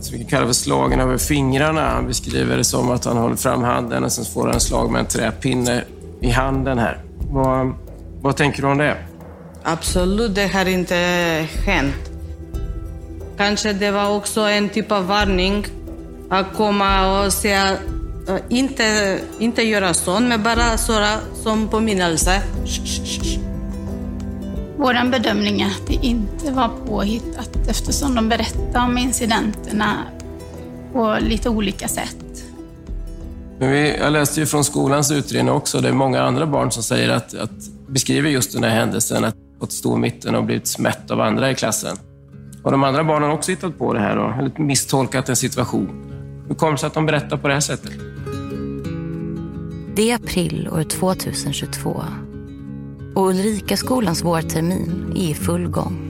Så vi kallar för slagen över fingrarna. Han beskriver det som att han håller fram handen och sen får han slag med en träpinne i handen här. Vad, vad tänker du om det? Absolut, det har inte hänt. Kanske det var också en typ av varning att komma och säga äh, inte, inte göra sånt, men bara såra som påminnelse. Vår bedömning är att det inte var påhittat eftersom de berättar om incidenterna på lite olika sätt. Men vi, jag läste ju från skolans utredning också. Det är många andra barn som säger att, att beskriver just den här händelsen, att fått stå i mitten och blivit smätt av andra i klassen. Och de andra barnen har också hittat på det här och eller misstolkat en situation. Hur kommer det sig att de berättar på det här sättet? Det är april år 2022 och Ulrikaskolans vårtermin är i full gång.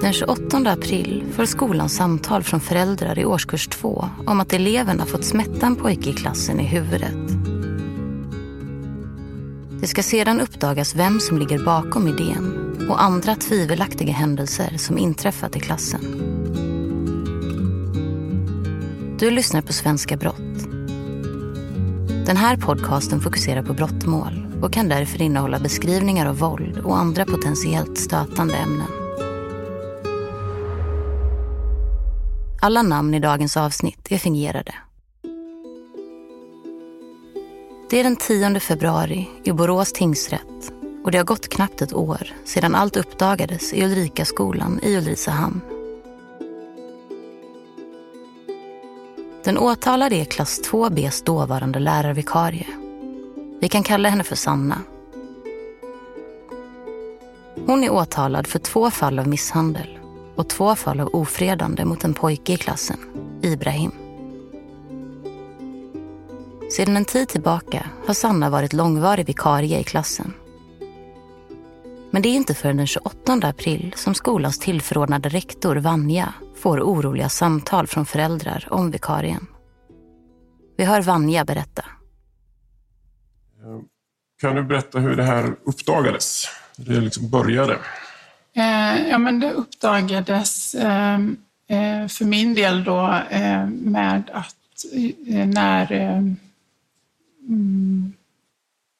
Den 28 april får skolan samtal från föräldrar i årskurs 2 om att eleverna fått smätta en pojke i klassen i huvudet. Det ska sedan uppdagas vem som ligger bakom idén och andra tvivelaktiga händelser som inträffat i klassen. Du lyssnar på Svenska Brott. Den här podcasten fokuserar på brottmål och kan därför innehålla beskrivningar av våld och andra potentiellt stötande ämnen. Alla namn i dagens avsnitt är fingerade. Det är den 10 februari i Borås tingsrätt och det har gått knappt ett år sedan allt uppdagades i Ulrikaskolan i Ulricehamn. Den åtalade är klass 2Bs dåvarande lärarvikarie. Vi kan kalla henne för Sanna. Hon är åtalad för två fall av misshandel och två fall av ofredande mot en pojke i klassen, Ibrahim. Sedan en tid tillbaka har Sanna varit långvarig vikarie i klassen. Men det är inte förrän den 28 april som skolans tillförordnade rektor Vanja får oroliga samtal från föräldrar om vikarien. Vi hör Vanja berätta. Kan du berätta hur det här uppdagades? Hur det liksom började? Eh, ja, men det uppdagades eh, eh, för min del då eh, med att när eh, mm,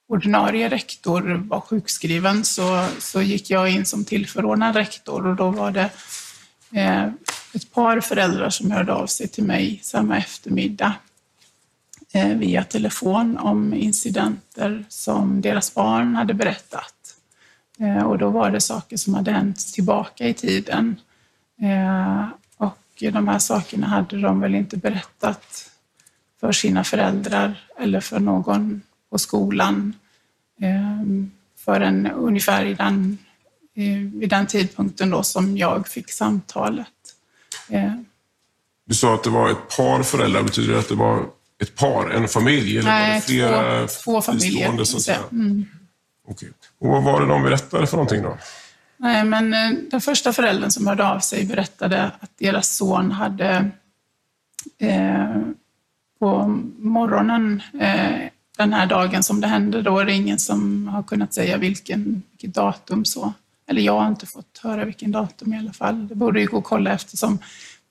ordinarie rektor var sjukskriven så, så gick jag in som tillförordnad rektor och då var det ett par föräldrar som hörde av sig till mig samma eftermiddag eh, via telefon om incidenter som deras barn hade berättat. Eh, och då var det saker som hade hänt tillbaka i tiden. Eh, och de här sakerna hade de väl inte berättat för sina föräldrar eller för någon på skolan förrän ungefär i den, vid den tidpunkten då som jag fick samtalet. Du sa att det var ett par föräldrar. Betyder det att det var ett par, en familj? Eller Nej, var det flera två, två familjer. Så att säga? Mm. Okej. Och vad var det de berättade för någonting då? Nej, men eh, den första föräldern som hörde av sig berättade att deras son hade eh, på morgonen eh, den här dagen som det hände, då är det ingen som har kunnat säga vilken, vilket datum så. Eller jag har inte fått höra vilken datum i alla fall. Det borde ju gå att kolla eftersom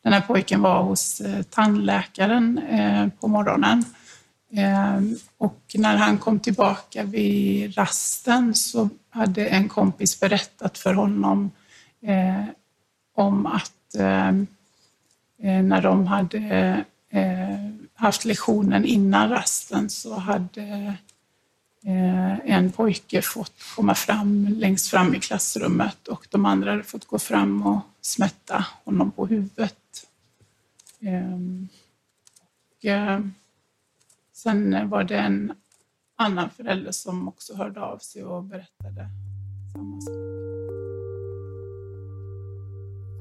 den här pojken var hos eh, tandläkaren eh, på morgonen. Ehm, och när han kom tillbaka vid rasten så hade en kompis berättat för honom eh, om att ehm, när de hade haft lektionen innan rasten så hade Eh, en pojke fått komma fram längst fram i klassrummet och de andra hade fått gå fram och smätta honom på huvudet. Ehm, och eh, sen var det en annan förälder som också hörde av sig och berättade samma sak.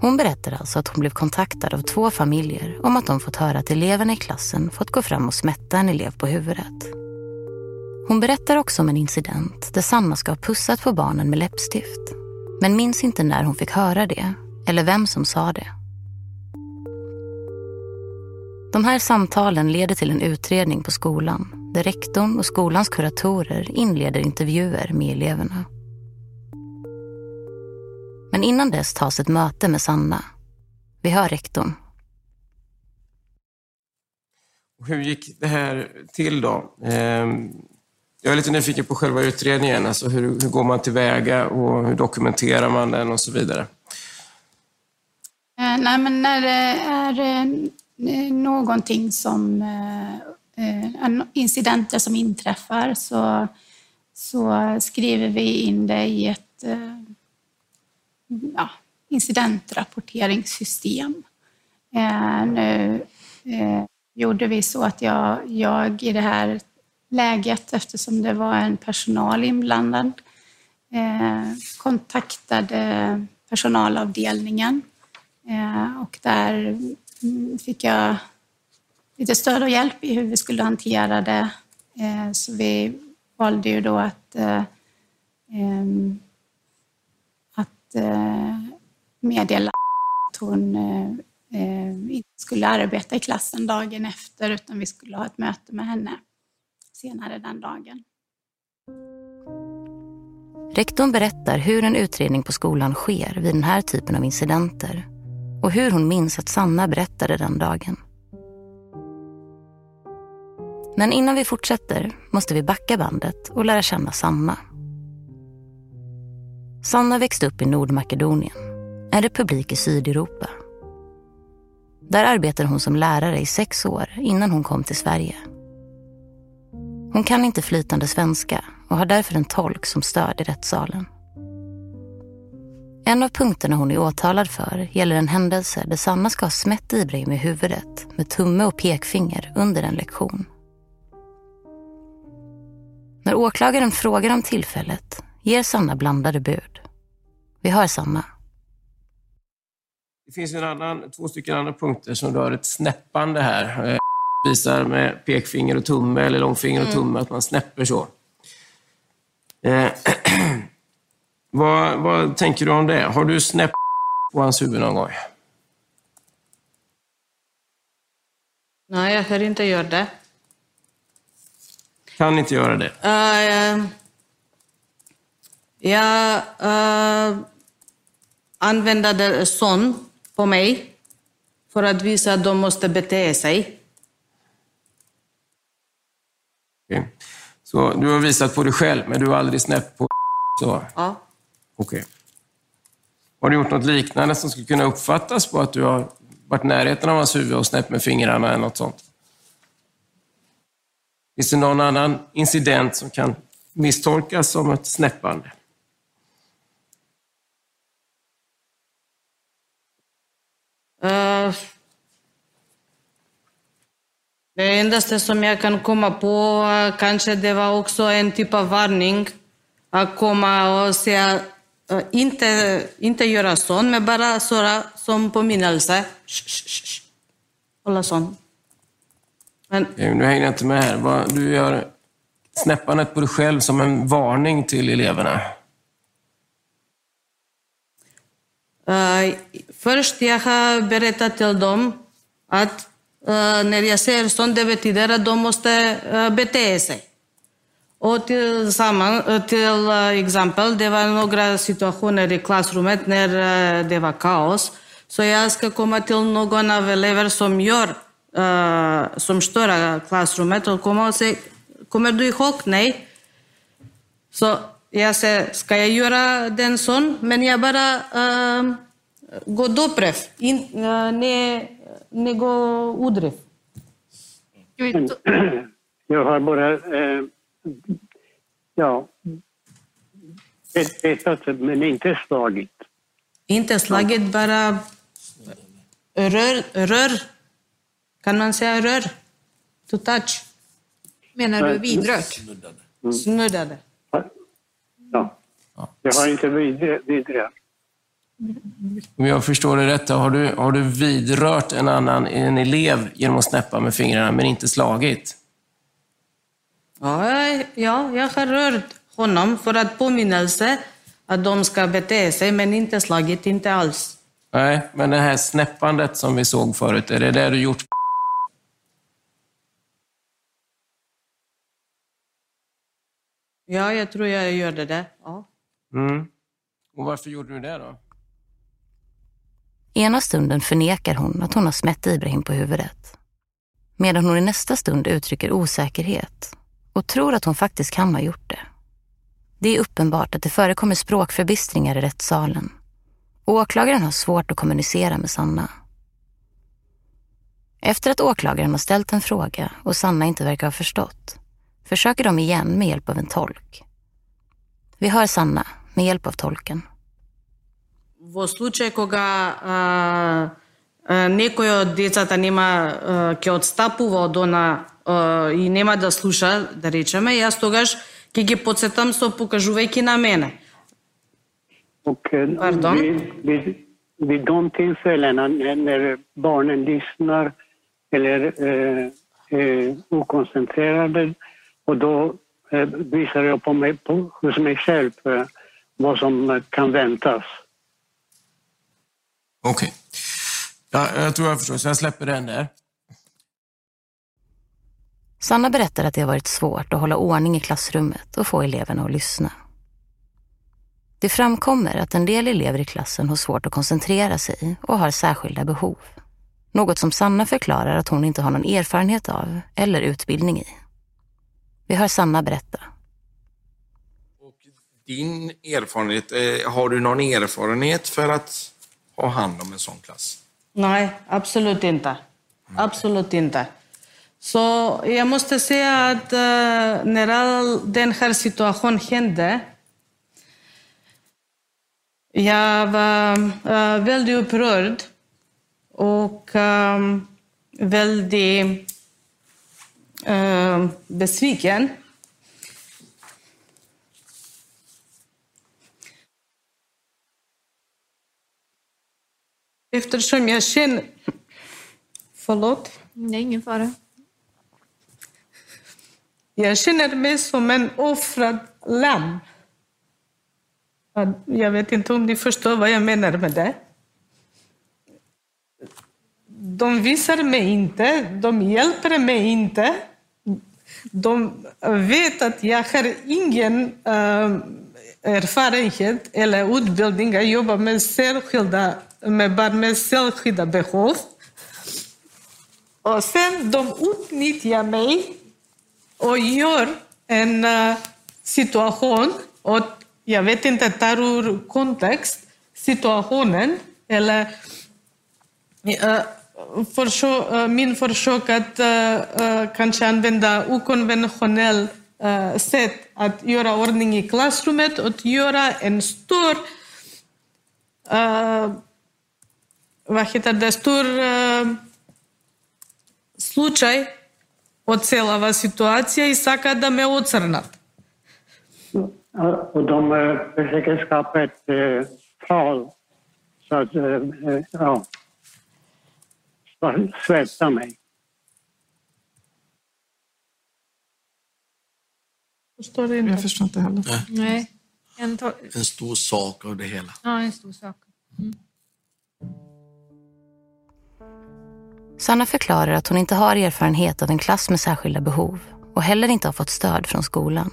Hon berättar alltså att hon blev kontaktad av två familjer om att de fått höra att eleverna i klassen fått gå fram och smätta en elev på huvudet. Hon berättar också om en incident där Sanna ska ha pussat på barnen med läppstift. Men minns inte när hon fick höra det eller vem som sa det. De här samtalen leder till en utredning på skolan där rektorn och skolans kuratorer inleder intervjuer med eleverna. Men innan dess tas ett möte med Sanna. Vi hör rektorn. Hur gick det här till då? Ehm, jag är lite nyfiken på själva utredningen. Alltså hur, hur går man tillväga och hur dokumenterar man den och så vidare? Eh, nej, men när det är eh, någonting som eh, incidenter som inträffar så, så skriver vi in det i ett ja, incidentrapporteringssystem. Nu gjorde vi så att jag, jag i det här läget, eftersom det var en personal inblandad, eh, kontaktade personalavdelningen eh, och där fick jag lite stöd och hjälp i hur vi skulle hantera det. Eh, så vi valde ju då att, eh, att meddela att hon inte skulle arbeta i klassen dagen efter utan vi skulle ha ett möte med henne senare den dagen. Rektorn berättar hur en utredning på skolan sker vid den här typen av incidenter och hur hon minns att Sanna berättade den dagen. Men innan vi fortsätter måste vi backa bandet och lära känna Sanna. Sanna växte upp i Nordmakedonien, en republik i Sydeuropa. Där arbetade hon som lärare i sex år innan hon kom till Sverige. Hon kan inte flytande svenska och har därför en tolk som stöd i rättssalen. En av punkterna hon är åtalad för gäller en händelse där Sanna ska ha smätt Ibrahim i huvudet med tumme och pekfinger under en lektion. När åklagaren frågar om tillfället ger Sanna blandade bud. Vi hör Sanna. Det finns en annan, två stycken andra punkter som rör ett snäppande här. Visar med pekfinger och tumme, eller långfinger och mm. tumme, att man snäpper så. Eh, Vad, vad tänker du om det? Har du snäppt på hans huvud någon gång? Nej, jag kan inte göra det. Kan inte göra det? Uh, jag uh, använder son på mig för att visa att de måste bete sig. Okay. Så du har visat på dig själv, men du har aldrig snäppt på så? Ja. Okej. Okay. Har du gjort något liknande som skulle kunna uppfattas på att du har varit i närheten av hans huvud och snäppt med fingrarna eller något sånt? Finns det någon annan incident som kan misstolkas som ett snäppande? Uh, det endaste som jag kan komma på kanske det var också en typ av varning att komma och säga uh, inte, inte göra sånt, men bara såra som påminnelse. Hålla sånt. Men, nu hänger jag inte med här. Du gör snäppandet på dig själv som en varning till eleverna. Uh, först jag har berättat till dem att 199 domosте БТС. Од сама тел екзампел дева многра ситуација нер класрумет нер дева каос. Со јас како матил много на велевер сом јор сом штора класрумет од кома се комерду хок хокнеј. Со јас се скаја јора ден сон, мен ја бара го допрев и не Nej. Så jag har bara, eh, ja, petat men inte slagit. Inte slagit, bara rör, rör. Kan man säga rör? To touch. Menar du vidrört? Snuddade. Ja. Jag har inte vidrört. Om jag förstår det rätt, har du, har du vidrört en annan en elev genom att snäppa med fingrarna, men inte slagit? Ja, ja, jag har rört honom för att påminnelse att de ska bete sig, men inte slagit, inte alls. Nej, men det här snäppandet som vi såg förut, är det det du gjort Ja, jag tror jag gjorde det. Ja. Mm. Och varför gjorde du det då? Ena stunden förnekar hon att hon har smätt Ibrahim på huvudet. Medan hon i nästa stund uttrycker osäkerhet och tror att hon faktiskt kan ha gjort det. Det är uppenbart att det förekommer språkförbistringar i rättssalen. Åklagaren har svårt att kommunicera med Sanna. Efter att åklagaren har ställt en fråga och Sanna inte verkar ha förstått försöker de igen med hjälp av en tolk. Vi hör Sanna med hjälp av tolken. Во случај кога а, а, некој од децата нема а, ќе одстапува од она а, и нема да слуша, да речеме, јас тогаш ќе ги подсетам со покажувајќи на мене. Och Pardon? Vid, vid, vid de tillfällena när, barnen lyssnar eller eh, är okoncentrerade och då eh, visar jag på mig, på, hos mig själv eh, vad som kan väntas. Okej. Okay. Ja, jag tror jag förstår, så jag släpper den där. Sanna berättar att det har varit svårt att hålla ordning i klassrummet och få eleverna att lyssna. Det framkommer att en del elever i klassen har svårt att koncentrera sig och har särskilda behov. Något som Sanna förklarar att hon inte har någon erfarenhet av eller utbildning i. Vi hör Sanna berätta. Och din erfarenhet, eh, har du någon erfarenhet för att ha hand om en sån klass? Nej, absolut inte. Absolut inte. Så jag måste säga att eh, när all den här situationen hände, jag var eh, väldigt upprörd och eh, väldigt besviken. Eftersom jag känner... Förlåt? Det är ingen fara. Jag känner mig som en offrad lamm. Jag vet inte om ni förstår vad jag menar med det. De visar mig inte, de hjälper mig inte. De vet att jag har ingen uh, erfarenhet eller utbildning att jobba med särskilda med barn med särskilda behov. Och sen de utnyttjar mig och gör en uh, situation, och jag vet inte, tar ur kontext situationen, eller uh, försök, uh, min försök att uh, kanske använda okonventionell sätt att göra ordning i klassrummet och göra en stor vad heter det, stor slučaj od cijela situacija i sada da me ocrnat. Och de försöker skapa ett tal så att, ja, svälta mig. Förstår inte. Jag förstår inte heller. Nej. Nej. En, En stor sak av det hela. ja, en stor sak. Mm. Sanna förklarar att hon inte har erfarenhet av en klass med särskilda behov och heller inte har fått stöd från skolan.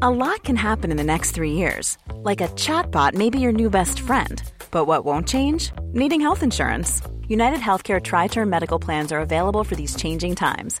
A lot can happen in the next three years. Like a chatbot may be your new best friend. But what won't change? Needing health insurance. United Healthcare Tri Term Medical Plans are available for these changing times.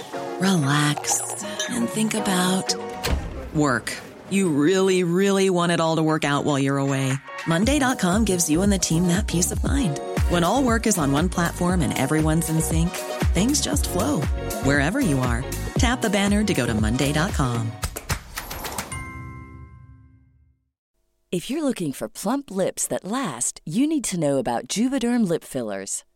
relax, and think about work. You really, really want it all to work out while you're away. Monday.com gives you and the team that peace of mind. When all work is on one platform and everyone's in sync, things just flow wherever you are. Tap the banner to go to Monday.com. If you're looking for plump lips that last, you need to know about Juvederm lip fillers.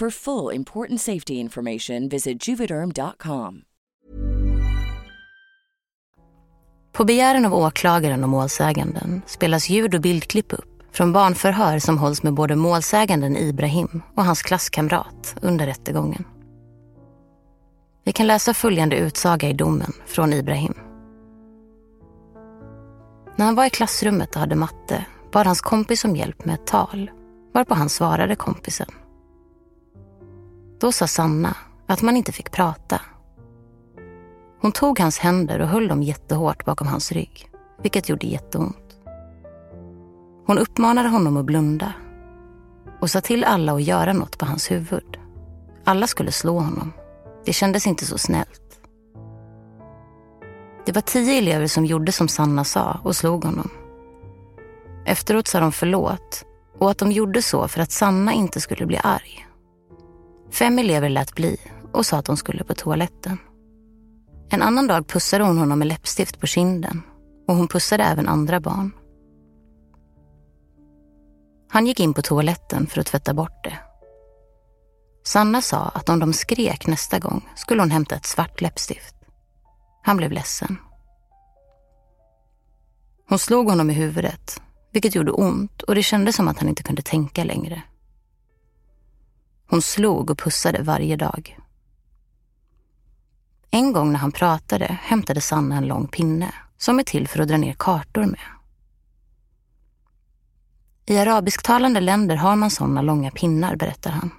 For full important safety information, visit juvederm.com. På begäran av åklagaren och målsäganden spelas ljud och bildklipp upp från barnförhör som hålls med både målsäganden Ibrahim och hans klasskamrat under rättegången. Vi kan läsa följande utsaga i domen från Ibrahim. När han var i klassrummet och hade matte bad hans kompis om hjälp med ett tal, varpå han svarade kompisen. Då sa Sanna att man inte fick prata. Hon tog hans händer och höll dem jättehårt bakom hans rygg, vilket gjorde jätteont. Hon uppmanade honom att blunda och sa till alla att göra något på hans huvud. Alla skulle slå honom. Det kändes inte så snällt. Det var tio elever som gjorde som Sanna sa och slog honom. Efteråt sa de förlåt och att de gjorde så för att Sanna inte skulle bli arg. Fem elever lät bli och sa att de skulle på toaletten. En annan dag pussade hon honom med läppstift på kinden och hon pussade även andra barn. Han gick in på toaletten för att tvätta bort det. Sanna sa att om de skrek nästa gång skulle hon hämta ett svart läppstift. Han blev ledsen. Hon slog honom i huvudet, vilket gjorde ont och det kändes som att han inte kunde tänka längre. Hon slog och pussade varje dag. En gång när han pratade hämtade Sanna en lång pinne som är till för att dra ner kartor med. I arabisktalande länder har man sådana långa pinnar, berättar han.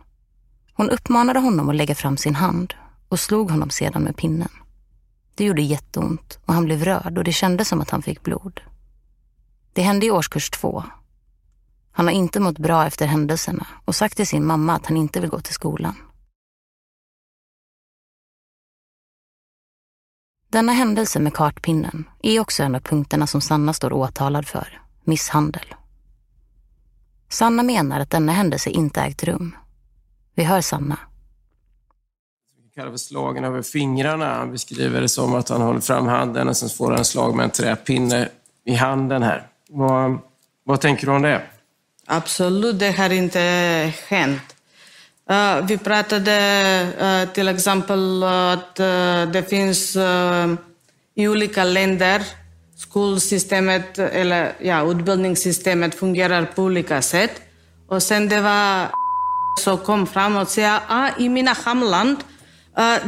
Hon uppmanade honom att lägga fram sin hand och slog honom sedan med pinnen. Det gjorde jätteont och han blev röd och det kändes som att han fick blod. Det hände i årskurs två. Han har inte mått bra efter händelserna och sagt till sin mamma att han inte vill gå till skolan. Denna händelse med kartpinnen är också en av punkterna som Sanna står åtalad för, misshandel. Sanna menar att denna händelse inte ägt rum. Vi hör Sanna. Vi kallar för slagen över fingrarna. Han beskriver det som att han håller fram handen och sen får han slag med en träpinne i handen här. Vad, vad tänker du om det? Absolut, det har inte hänt. Uh, vi pratade uh, till exempel att uh, det finns i olika länder skolsystemet eller ja, utbildningssystemet fungerar på olika sätt. Och sen det var så kom fram och sa ah, i mina hemland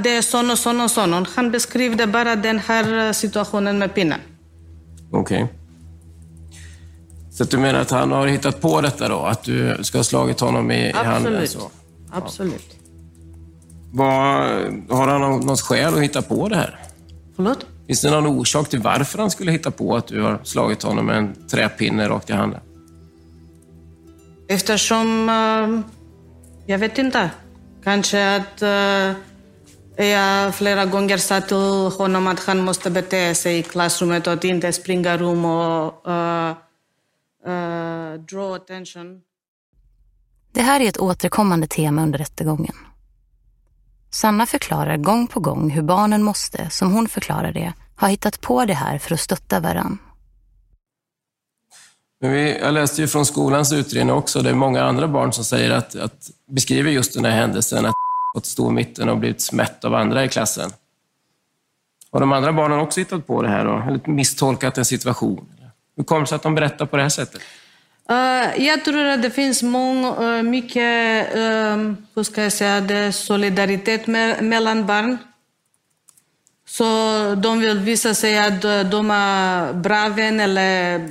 det är sån och sån och sån. Han beskrev bara den här situationen med pinnen. Okej. Okay. Så du menar att han har hittat på detta då? Att du ska ha slagit honom i, Absolut. i handen? Så? Absolut. Vad, har han något skäl att hitta på det här? Förlåt? Finns det någon orsak till varför han skulle hitta på att du har slagit honom med en träpinne rakt i handen? Eftersom, uh, jag vet inte, kanske att uh, jag flera gånger sa till honom att han måste bete sig i klassrummet och inte springa rum och uh, draw attention. Det här är ett återkommande tema under rättegången. Sanna förklarar gång på gång hur barnen måste, som hon förklarar det, ha hittat på det här för att stötta varann. Men vi, jag läste ju från skolans utredning också, det är många andra barn som säger att, att beskriver just den här händelsen, att fått stå i mitten och blivit smätt av andra i klassen. Har de andra barnen också hittat på det här och eller misstolkat en situation? Hur kommer det sig att de berättar på det här sättet? Uh, jag tror att det finns mång, uh, mycket uh, hur ska jag säga, det, solidaritet me mellan barn. Så de vill visa sig att de är bra vän eller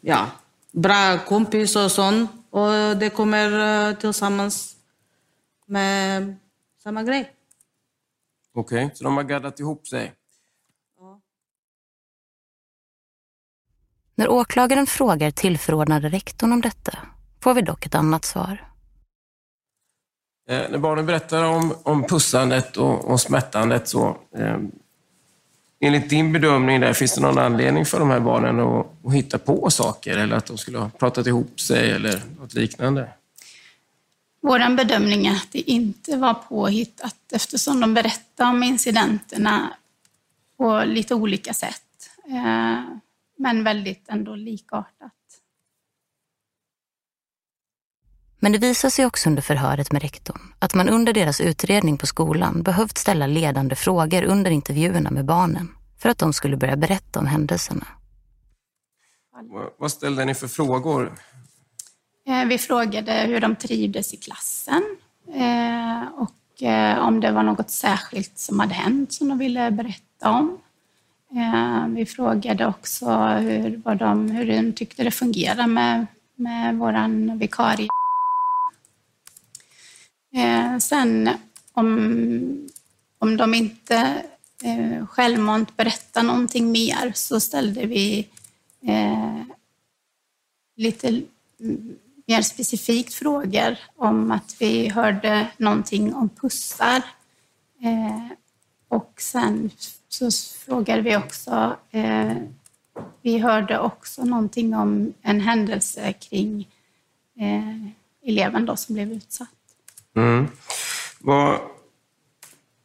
ja, bra kompis och sånt. Och det kommer tillsammans med samma grej. Okej, okay, så de har gaddat ihop sig? När åklagaren frågar tillförordnade rektorn om detta får vi dock ett annat svar. Eh, när barnen berättar om, om pussandet och, och smättandet så eh, enligt din bedömning där, finns det någon anledning för de här barnen att, att hitta på saker eller att de skulle ha pratat ihop sig eller något liknande? Vår bedömning är att det inte var påhittat eftersom de berättar om incidenterna på lite olika sätt. Men väldigt ändå likartat. Men det visar sig också under förhöret med rektorn att man under deras utredning på skolan behövt ställa ledande frågor under intervjuerna med barnen för att de skulle börja berätta om händelserna. Vad ställde ni för frågor? Eh, vi frågade hur de trivdes i klassen eh, och eh, om det var något särskilt som hade hänt som de ville berätta om. Eh, vi frågade också hur, vad de, hur de tyckte det fungerade med, med vår vikarie. Eh, sen om, om de inte eh, självmant berättar någonting mer så ställde vi eh, lite mer specifikt frågor om att vi hörde någonting om pussar. Eh, och sen så frågade vi också, eh, vi hörde också någonting om en händelse kring eh, eleven då som blev utsatt. Mm. Vad,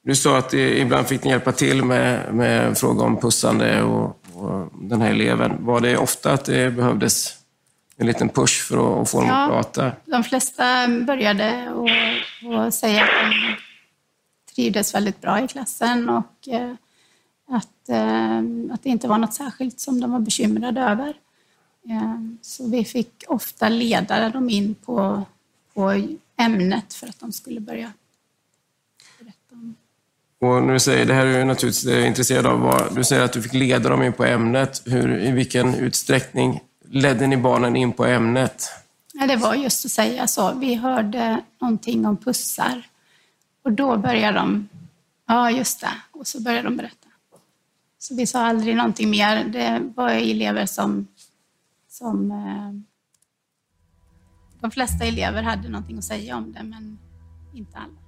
du sa att ibland fick ni hjälpa till med, med fråga om pussande och, och, den här eleven. Var det ofta att det behövdes en liten push för att, få dem ja, att prata? De flesta började och, säga att de trivdes väldigt bra i klassen och eh, att, eh, att det inte var något särskilt som de var bekymrade över. Eh, så vi fick ofta leda dem in på, på ämnet för att de skulle börja berätta om och när du säger, det här är du naturligtvis intresserad av, vad, du säger att du fick leda dem in på ämnet. Hur, I vilken utsträckning ledde ni barnen in på ämnet? Ja, det var just att säga så. Vi hörde någonting om pussar och då började de, ja just det, och så började de berätta. Så vi sa aldrig någonting mer. Det var elever som, som eh, de flesta elever hade någonting att säga om det, men inte alla.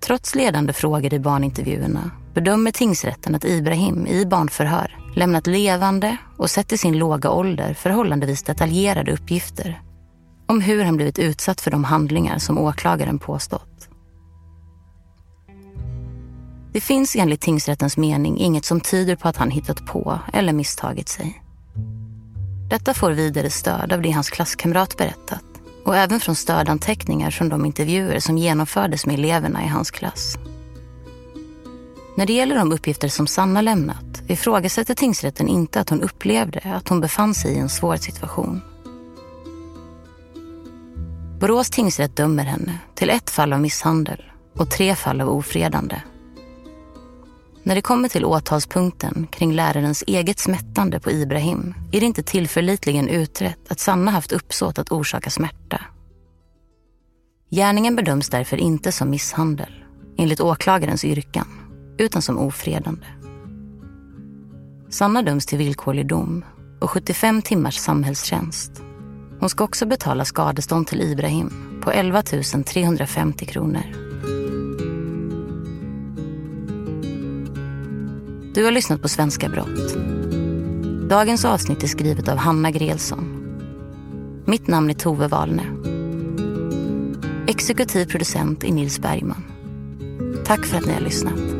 Trots ledande frågor i barnintervjuerna bedömer tingsrätten att Ibrahim i barnförhör lämnat levande och sett i sin låga ålder förhållandevis detaljerade uppgifter om hur han blivit utsatt för de handlingar som åklagaren påstått. Det finns enligt tingsrättens mening inget som tyder på att han hittat på eller misstagit sig. Detta får vidare stöd av det hans klasskamrat berättat och även från stödanteckningar från de intervjuer som genomfördes med eleverna i hans klass. När det gäller de uppgifter som Sanna lämnat ifrågasätter tingsrätten inte att hon upplevde att hon befann sig i en svår situation. Borås tingsrätt dömer henne till ett fall av misshandel och tre fall av ofredande. När det kommer till åtalspunkten kring lärarens eget smättande på Ibrahim är det inte tillförlitligen utrett att Sanna haft uppsåt att orsaka smärta. Gärningen bedöms därför inte som misshandel, enligt åklagarens yrkan, utan som ofredande. Sanna döms till villkorlig dom och 75 timmars samhällstjänst. Hon ska också betala skadestånd till Ibrahim på 11 350 kronor. Du har lyssnat på Svenska brott. Dagens avsnitt är skrivet av Hanna Grelsson. Mitt namn är Tove Wahlne. Exekutiv producent är Nils Bergman. Tack för att ni har lyssnat.